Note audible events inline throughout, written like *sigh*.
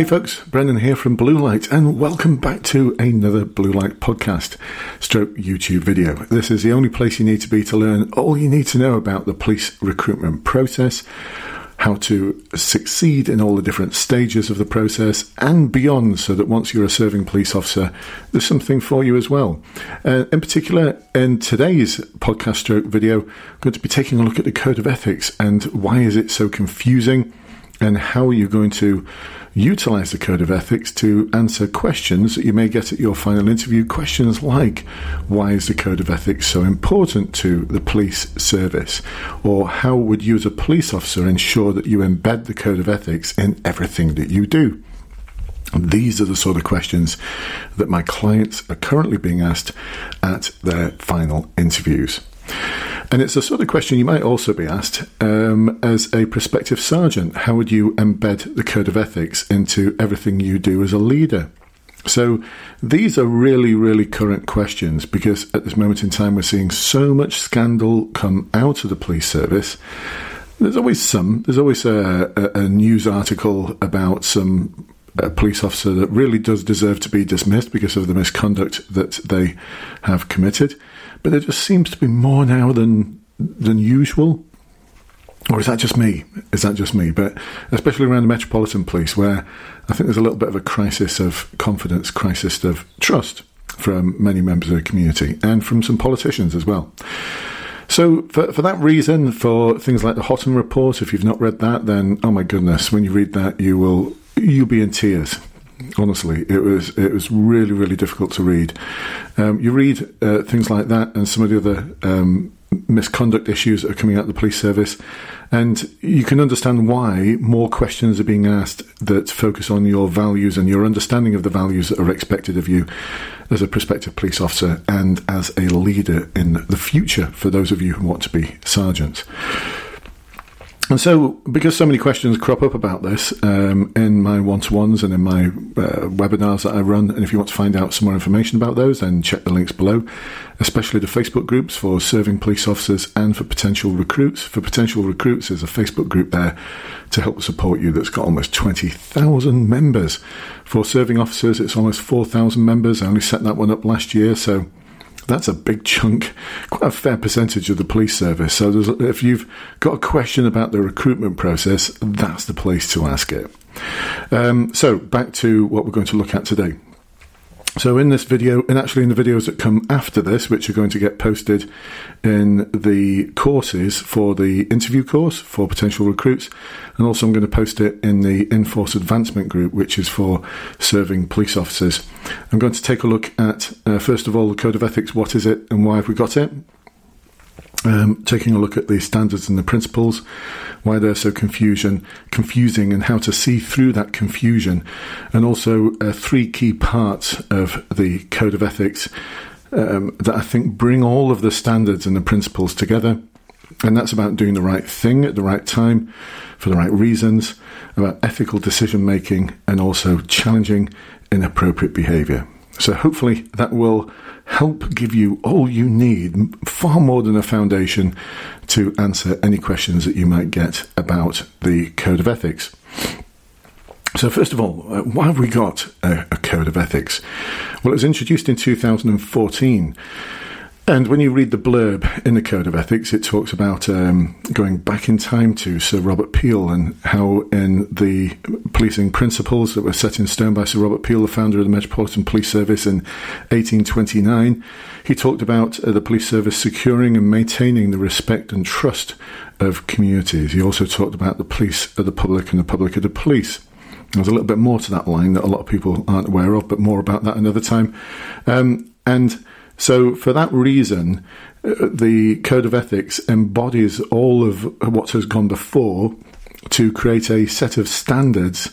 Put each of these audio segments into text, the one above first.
Hey folks, Brendan here from Blue Light, and welcome back to another Blue Light podcast, stroke YouTube video. This is the only place you need to be to learn all you need to know about the police recruitment process, how to succeed in all the different stages of the process and beyond, so that once you're a serving police officer, there's something for you as well. Uh, in particular, in today's podcast stroke video, I'm going to be taking a look at the code of ethics and why is it so confusing and how are you going to utilize the code of ethics to answer questions that you may get at your final interview. Questions like, why is the code of ethics so important to the police service? Or how would you as a police officer ensure that you embed the code of ethics in everything that you do? These are the sort of questions that my clients are currently being asked at their final interviews. And it's a sort of question you might also be asked um, as a prospective sergeant. How would you embed the code of ethics into everything you do as a leader? So these are really, really current questions because at this moment in time we're seeing so much scandal come out of the police service. There's always some. There's always a, a, a news article about some a police officer that really does deserve to be dismissed because of the misconduct that they have committed. But there just seems to be more now than than usual. Or is that just me? Is that just me? But especially around the Metropolitan Police, where I think there's a little bit of a crisis of confidence, crisis of trust from many members of the community and from some politicians as well. So, for, for that reason, for things like the Hotton Report, if you've not read that, then oh my goodness, when you read that, you will you'll be in tears honestly it was it was really really difficult to read. Um, you read uh, things like that and some of the other um, misconduct issues that are coming out of the police service and you can understand why more questions are being asked that focus on your values and your understanding of the values that are expected of you as a prospective police officer and as a leader in the future for those of you who want to be sergeants and so, because so many questions crop up about this um, in my one to ones and in my uh, webinars that I run, and if you want to find out some more information about those, then check the links below, especially the Facebook groups for serving police officers and for potential recruits. For potential recruits, there's a Facebook group there to help support you that's got almost 20,000 members. For serving officers, it's almost 4,000 members. I only set that one up last year, so that's a big chunk, quite a fair percentage of the police service. So if you've got a question about the recruitment process, that's the place to ask it. Um, so back to what we're going to look at today. So in this video, and actually in the videos that come after this, which are going to get posted in the courses for the interview course for potential recruits, and also I'm going to post it in the Enforce Advancement group, which is for serving police officers. I'm going to take a look at, uh, first of all, the Code of Ethics. What is it and why have we got it? Um, taking a look at the standards and the principles, why they're so confusion, confusing, and how to see through that confusion, and also uh, three key parts of the code of ethics um, that I think bring all of the standards and the principles together. And that's about doing the right thing at the right time, for the right reasons, about ethical decision making, and also challenging inappropriate behavior. So hopefully that will help give you all you need, far more than a foundation to answer any questions that you might get about the code of ethics. So, first of all, uh, why have we got a, a, code of ethics? Well, it was introduced in 2014 and when you read the blurb in the Code of Ethics, it talks about um, going back in time to Sir Robert Peel and how, in the policing principles that were set in stone by Sir Robert Peel, the founder of the Metropolitan Police Service in 1829, he talked about uh, the police service securing and maintaining the respect and trust of communities. He also talked about the police of the public and the public of the police. There's a little bit more to that line that a lot of people aren't aware of, but more about that another time. Um, and so, for that reason, uh, the Code of Ethics embodies all of what has gone before to create a set of standards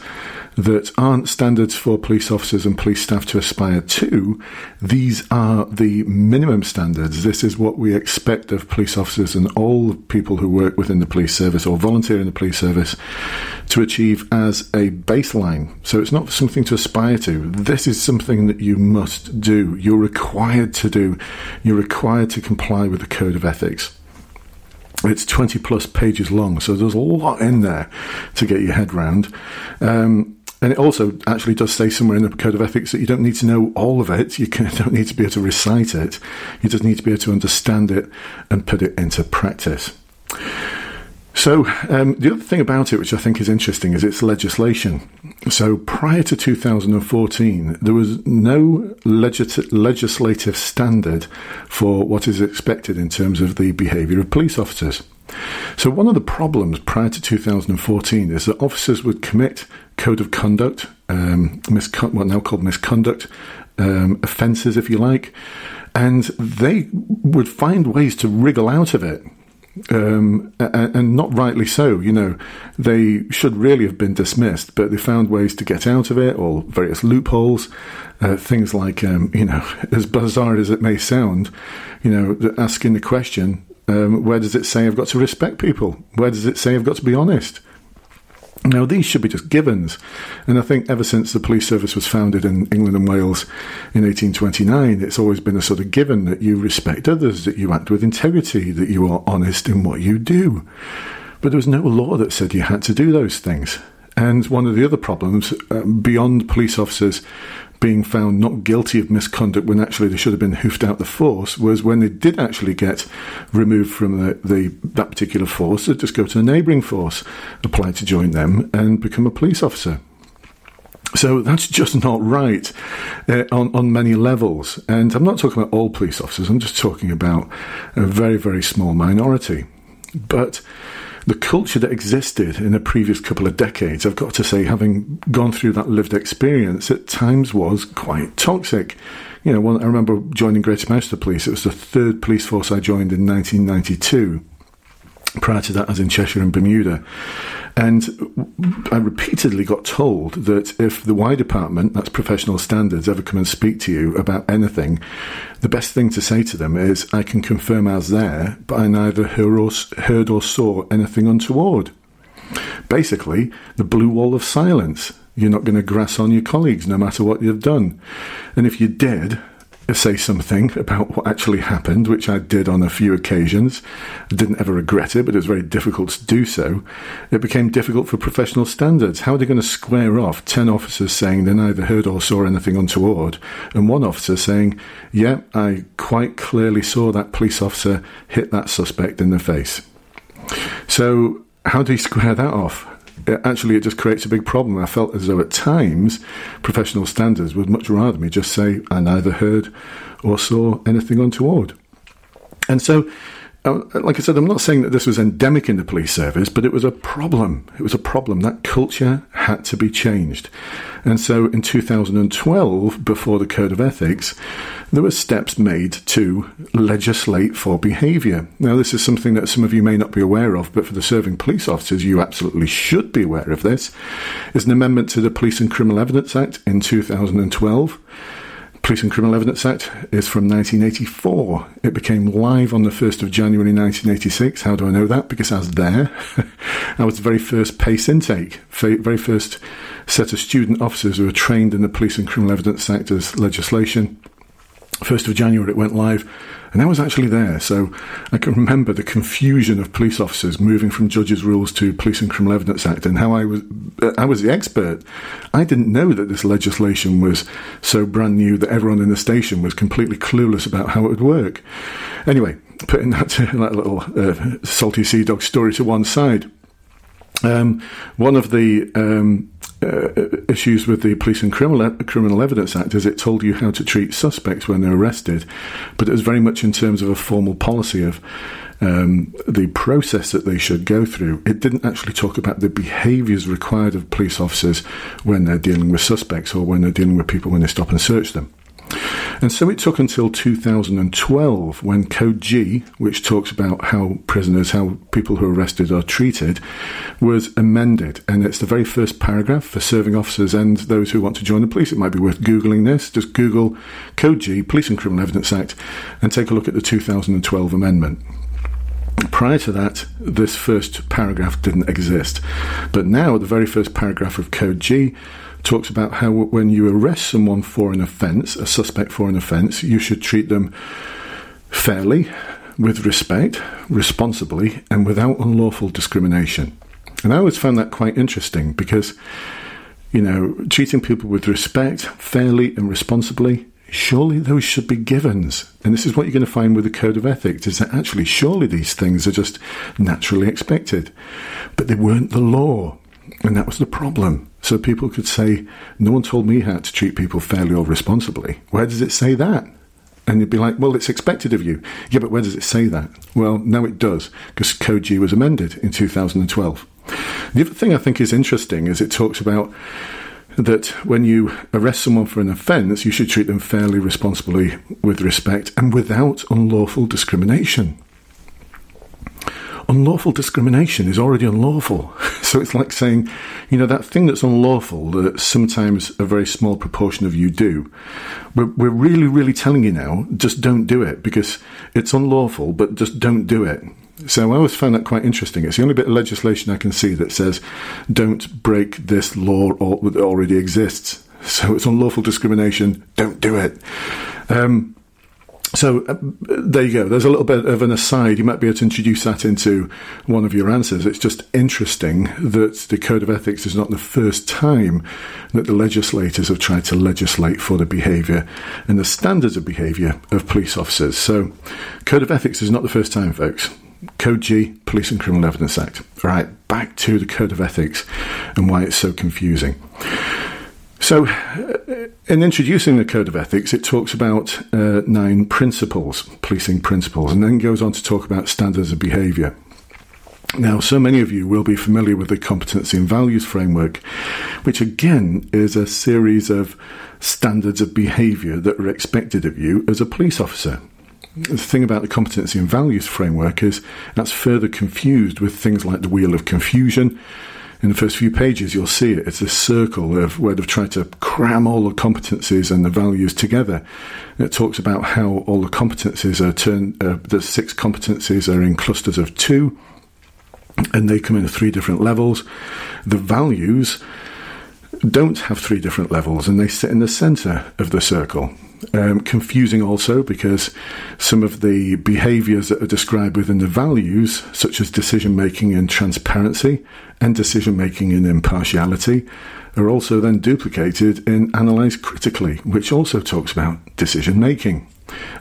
that aren't standards for police officers and police staff to aspire to. These are the minimum standards. This is what we expect of police officers and all the people who work within the police service or volunteer in the police service to achieve as a baseline. So it's not something to aspire to. This is something that you must do. You're required to do. You're required to comply with the code of ethics. It's 20 plus pages long, so there's a lot in there to get your head round. Um, and it also actually does say somewhere in the Code of Ethics that you don't need to know all of it. You *laughs* don't need to be able to recite it. You just need to be able to understand it and put it into practice. So, um, the other thing about it, which I think is interesting, is its legislation. So, prior to 2014, there was no legis- legislative standard for what is expected in terms of the behaviour of police officers. So, one of the problems prior to 2014 is that officers would commit code of conduct, um, miscon- what now called misconduct um, offences, if you like, and they would find ways to wriggle out of it um, and, not rightly so. You know, they should really have been dismissed, but they found ways to get out of it, or various loopholes. Uh, things like, um, you know, *laughs* as bizarre as it may sound, you know, asking the question, um, where does it say I've got to respect people? Where does it say I've got to be honest? Now, these should be just givens. And I think ever since the police service was founded in England and Wales in 1829, it's always been a sort of given that you respect others, that you act with integrity, that you are honest in what you do. But there was no law that said you had to do those things. And one of the other problems, uh, beyond police officers being found not guilty of misconduct when actually they should have been hoofed out the force was when they did actually get removed from the, the that particular force, they'd just go to a neighbouring force, apply to join them, and become a police officer. So that's just not right uh, on, on many levels. And I'm not talking about all police officers, I'm just talking about a very, very small minority. But the culture that existed in the previous couple of decades, I've got to say, having gone through that lived experience, at times was quite toxic. You know, I remember joining Greater Manchester Police. It was the third police force I joined in 1992. Prior to that, I was in Cheshire and Bermuda. And I repeatedly got told that if the Y department, that's professional standards, ever come and speak to you about anything, the best thing to say to them is, I can confirm I was there, but I neither heard or, heard or saw anything untoward. Basically, the blue wall of silence. You're not going to grass on your colleagues no matter what you've done. And if you did, say something about what actually happened, which I did on a few occasions. I didn't ever regret it, but it was very difficult to do so. It became difficult for professional standards. How are they going to square off 10 officers saying they neither heard or saw anything untoward, and one officer saying, Yeah, I quite clearly saw that police officer hit that suspect in the face? So, how do you square that off? Actually it just creates a big problem. I felt as though at times professional standards would much rather me just say I neither heard or saw anything untoward. And so like I said, I'm not saying that this was endemic in the police service, but it was a problem. It was a problem. That culture had to be changed. And so in 2012, before the Code of Ethics, there were steps made to legislate for behaviour. Now, this is something that some of you may not be aware of, but for the serving police officers, you absolutely should be aware of this. Is an amendment to the Police and Criminal Evidence Act in 2012 Police and Criminal Evidence Act is from 1984. It became live on the 1st of January 1986. How do I know that? Because I was there. *laughs* I was the very first PACE intake, very first set of student officers who were trained in the Police and Criminal Evidence Act as legislation. 1st of January it went live, and I was actually there, so I can remember the confusion of police officers moving from judges' rules to Police and Criminal Evidence Act, and how I was I was the expert. I didn't know that this legislation was so brand new that everyone in the station was completely clueless about how it would work. Anyway, putting that, *laughs* that little uh, salty sea dog story to one side. Um, one of the um, uh, issues with the Police and Criminal, Criminal Evidence Act is it told you how to treat suspects when they're arrested, but it was very much in terms of a formal policy of um, the process that they should go through. It didn't actually talk about the behaviours required of police officers when they're dealing with suspects or when they're dealing with people when they stop and search them. And so it took until 2012 when Code G, which talks about how prisoners, how people who are arrested are treated, was amended. And it's the very first paragraph for serving officers and those who want to join the police. It might be worth Googling this. Just Google Code G, Police and Criminal Evidence Act, and take a look at the 2012 amendment. Prior to that, this first paragraph didn't exist. But now, the very first paragraph of Code G talks about how when you arrest someone for an offence, a suspect for an offence, you should treat them fairly, with respect, responsibly, and without unlawful discrimination. And I always found that quite interesting because you know, treating people with respect, fairly, and responsibly, surely those should be givens. And this is what you're going to find with the code of ethics is that actually, surely these things are just naturally expected. But they weren't the law. And that was the problem. So people could say, no one told me how to treat people fairly or responsibly. Where does it say that? And you'd be like, well, it's expected of you. Yeah, but where does it say that? Well, now it does, because Code G was amended in 2012. The other thing I think is interesting is it talks about that when you arrest someone for an offence, you should treat them fairly, responsibly, with respect, and without unlawful discrimination. Unlawful discrimination is already unlawful. *laughs* So it's like saying, you know, that thing that's unlawful that sometimes a very small proportion of you do, we're, we're really, really telling you now, just don't do it because it's unlawful, but just don't do it. So I always find that quite interesting. It's the only bit of legislation I can see that says don't break this law that already exists. So it's unlawful discrimination. Don't do it. Um, so uh, there you go. There's a little bit of an aside. You might be able to introduce that into one of your answers. It's just interesting that the Code of Ethics is not the first time that the legislators have tried to legislate for the behaviour and the standards of behaviour of police officers. So, Code of Ethics is not the first time, folks. Code G, Police and Criminal Evidence Act. All right, back to the Code of Ethics and why it's so confusing. So, uh, in introducing the Code of Ethics, it talks about uh, nine principles, policing principles, and then goes on to talk about standards of behaviour. Now, so many of you will be familiar with the competency and values framework, which again is a series of standards of behaviour that are expected of you as a police officer. The thing about the competency and values framework is that's further confused with things like the wheel of confusion, in the first few pages, you'll see it. It's a circle of where they've tried to cram all the competencies and the values together. it talks about how all the competencies are turned, uh, the six competencies are in clusters of two, and they come in three different levels. The values don't have three different levels, and they sit in the center of the circle. Um, confusing also because some of the behaviors that are described within the values, such as decision making and transparency, and decision making and impartiality, are also then duplicated in Analyze Critically, which also talks about decision making.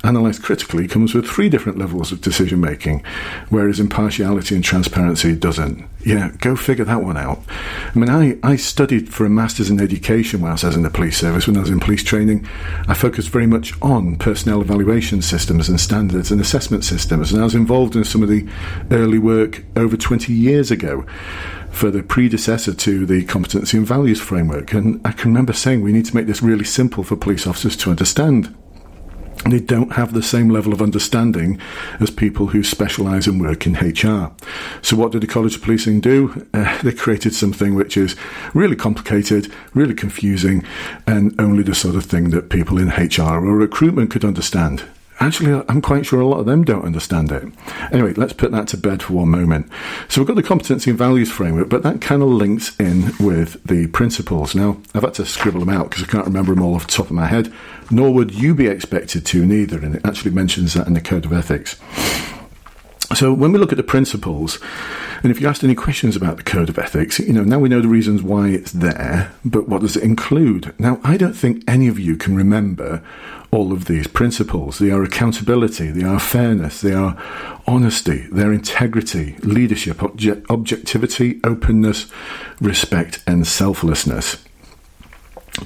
Analyze critically comes with three different levels of decision making, whereas impartiality and transparency doesn't. Yeah, go figure that one out. I mean, I, I studied for a master's in education whilst I was in the police service. When I was in police training, I focused very much on personnel evaluation systems and standards and assessment systems. And I was involved in some of the early work over 20 years ago for the predecessor to the competency and values framework. And I can remember saying we need to make this really simple for police officers to understand they don't have the same level of understanding as people who specialise and work in HR. So, what did the College of Policing do? Uh, *laughs* they created something which is really complicated, really confusing, and only the sort of thing that people in HR or recruitment could understand. Actually, I'm quite sure a lot of them don't understand it. Anyway, let's put that to bed for one moment. So we've got the competency and values framework, but that kind of links in with the principles. Now, I've had to scribble them out because I can't remember them all off the top of my head, nor would you be expected to, neither. And it actually mentions that in the Code of Ethics. So when we look at the principles, and if you asked any questions about the code of ethics, you know, now we know the reasons why it's there, but what does it include? Now, I don't think any of you can remember all of these principles. They are accountability, they are fairness, they are honesty, they are integrity, leadership, obje- objectivity, openness, respect, and selflessness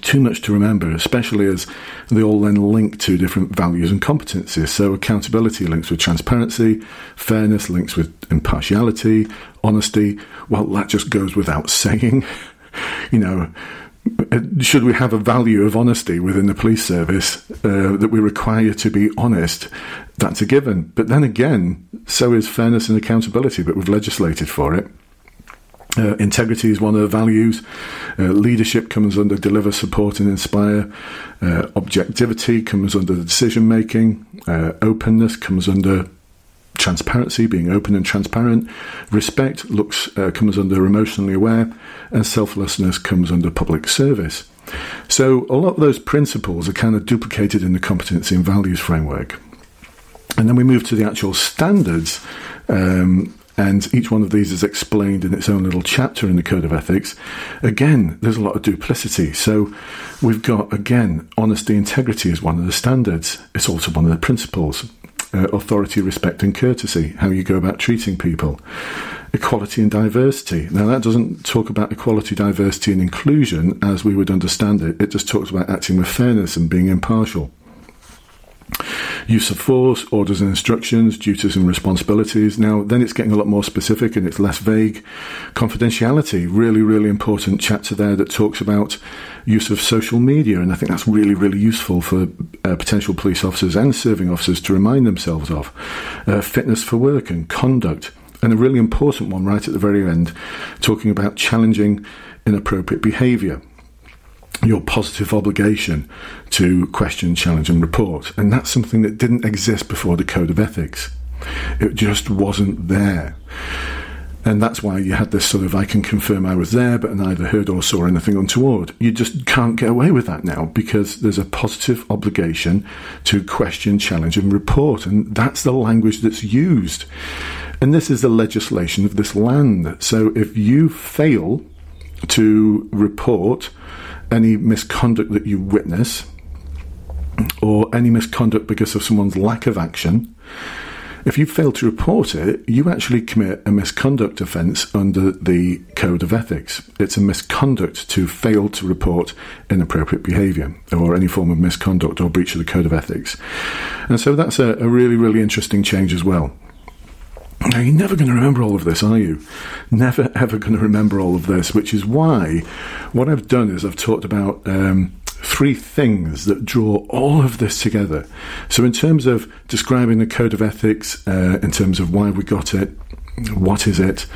too much to remember, especially as they all then link to different values and competencies. So, accountability links with transparency, fairness links with impartiality, honesty. Well, that just goes without *laughs* saying. you know, should we have a value of honesty within the police service uh, that we require to be honest? That's a given. But then again, so is fairness and accountability, but we've legislated for it. Uh, integrity is one of the values. Uh, leadership comes under deliver, support, and inspire. Uh, objectivity comes under decision making. Uh, openness comes under transparency, being open and transparent. Respect looks uh, comes under emotionally aware, and selflessness comes under public service. So a lot of those principles are kind of duplicated in the competency and values framework. And then we move to the actual standards um, and each one of these is explained in its own little chapter in the Code of Ethics, again, there's a lot of duplicity. So we've got, again, honesty, integrity is one of the standards, it's also one of the principles. Uh, authority, respect, and courtesy, how you go about treating people. Equality and diversity. Now, that doesn't talk about equality, diversity, and inclusion as we would understand it. It just talks about acting with fairness and being impartial. Use of force, orders and instructions, duties and responsibilities. Now, then it's getting a lot more specific and it's less vague. Confidentiality, really, really important chapter there that talks about use of social media, and I think that's really, really useful for uh, potential police officers and serving officers to remind themselves of. Uh, fitness for work and conduct. And a really important one right at the very end, talking about challenging inappropriate behaviour your positive obligation to question, challenge, and report. And that's something that didn't exist before the Code of Ethics. It just wasn't there. And that's why you had this sort of I can confirm I was there, but neither heard or saw anything untoward. You just can't get away with that now because there's a positive obligation to question, challenge, and report. And that's the language that's used. And this is the legislation of this land. So if you fail to report any misconduct that you witness or any misconduct because of someone's lack of action, if you fail to report it, you actually commit a misconduct offence under the Code of Ethics. It's a misconduct to fail to report inappropriate behaviour or any form of misconduct or breach of the Code of Ethics. And so that's a, a really, really interesting change as well. Now, you're never going to remember all of this, are you? Never, ever going to remember all of this, which is why what I've done is I've talked about um, three things that draw all of this together. So, in terms of describing the code of ethics, uh, in terms of why we got it, what is it,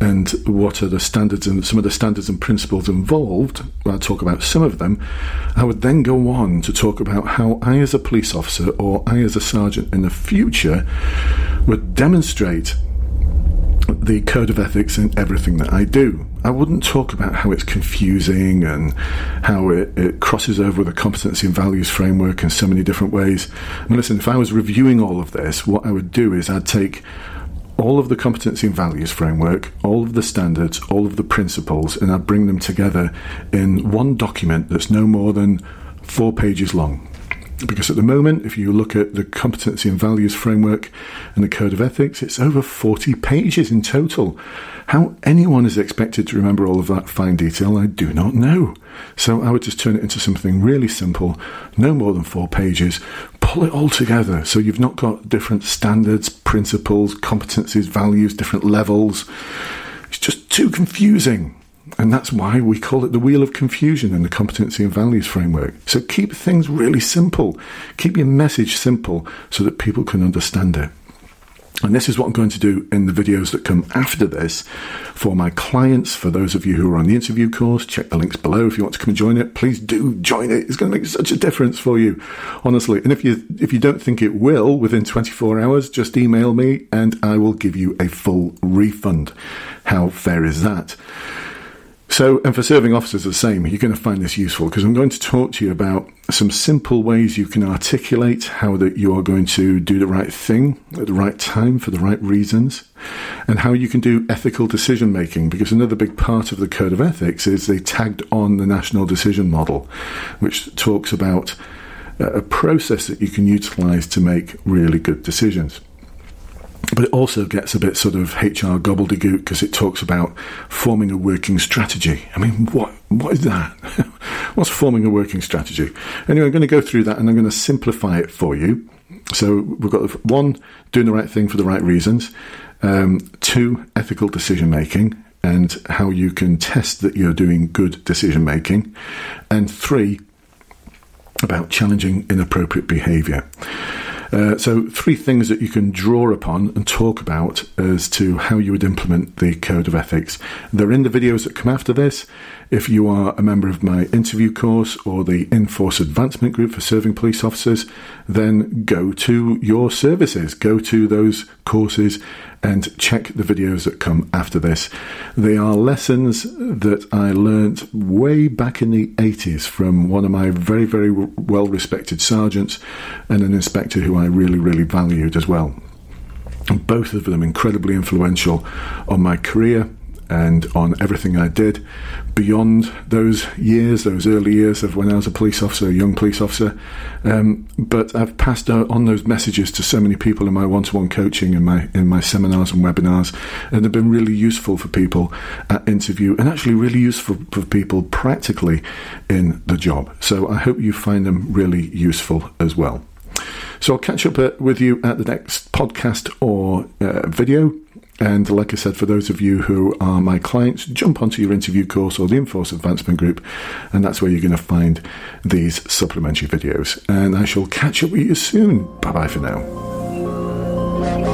and what are the standards and some of the standards and principles involved. I'll talk about some of them. I would then go on to talk about how I, as a police officer or I, as a sergeant in the future, would demonstrate the code of ethics in everything that I do. I wouldn't talk about how it's confusing and how it, it, crosses over with the competency and values framework in so many different ways. And listen, if I was reviewing all of this, what I would do is I'd take all of the competency and values framework, all of the standards, all of the principles, and I bring them together in one document that's no more than four pages long. Because at the moment, if you look at the competency and values framework and the code of ethics, it's over 40 pages in total. How anyone is expected to remember all of that fine detail, I do not know. So I would just turn it into something really simple, no more than four pages, pull it all together so you've not got different standards, principles, competencies, values, different levels. It's just too confusing. And that's why we call it the wheel of confusion in the competency and values framework. So keep things really simple. Keep your message simple so that people can understand it. And this is what I'm going to do in the videos that come after this for my clients. For those of you who are on the interview course, check the links below if you want to come and join it. Please do join it. It's going to make such a difference for you, honestly. And if you if you don't think it will within 24 hours, just email me and I will give you a full refund. How fair is that? So, and for serving officers, the same, you're going to find this useful because I'm going to talk to you about some simple ways you can articulate how that you are going to do the right thing at the right time for the right reasons, and how you can do ethical decision making. Because another big part of the code of ethics is they tagged on the national decision model, which talks about uh, a process that you can utilize to make really good decisions but it also gets a bit sort of HR gobbledygook because it talks about forming a working strategy. I mean, what what is that? *laughs* What's forming a working strategy? Anyway, I'm going to go through that and I'm going to simplify it for you. So we've got one, doing the right thing for the right reasons. Um, two, ethical decision making and how you can test that you're doing good decision making. And three, about challenging inappropriate behaviour. Uh, so, three things that you can draw upon and talk about as to how you would implement the code of ethics. They're in the videos that come after this. If you are a member of my interview course or the Enforce Advancement Group for Serving Police Officers, then go to your services, go to those courses and check the videos that come after this. They are lessons that I learnt way back in the 80s from one of my very, very well respected sergeants and an inspector who I really, really valued as well. both of them incredibly influential on my career and on everything I did beyond those years, those early years of when I was a police officer, a young police officer. Um, but I've passed on those messages to so many people in my one-to-one coaching, in my in my seminars and webinars, and they've been really useful for people at interview, and actually really useful for people practically in the job. So I hope you find them really useful as well. So I'll catch up uh, with you at the next podcast or uh, video. And like I said, for those of you who are my clients, jump onto your interview course or the Enforce Advancement Group, and that's where you're going to find these supplementary videos. And I shall catch up with you soon. Bye bye for now.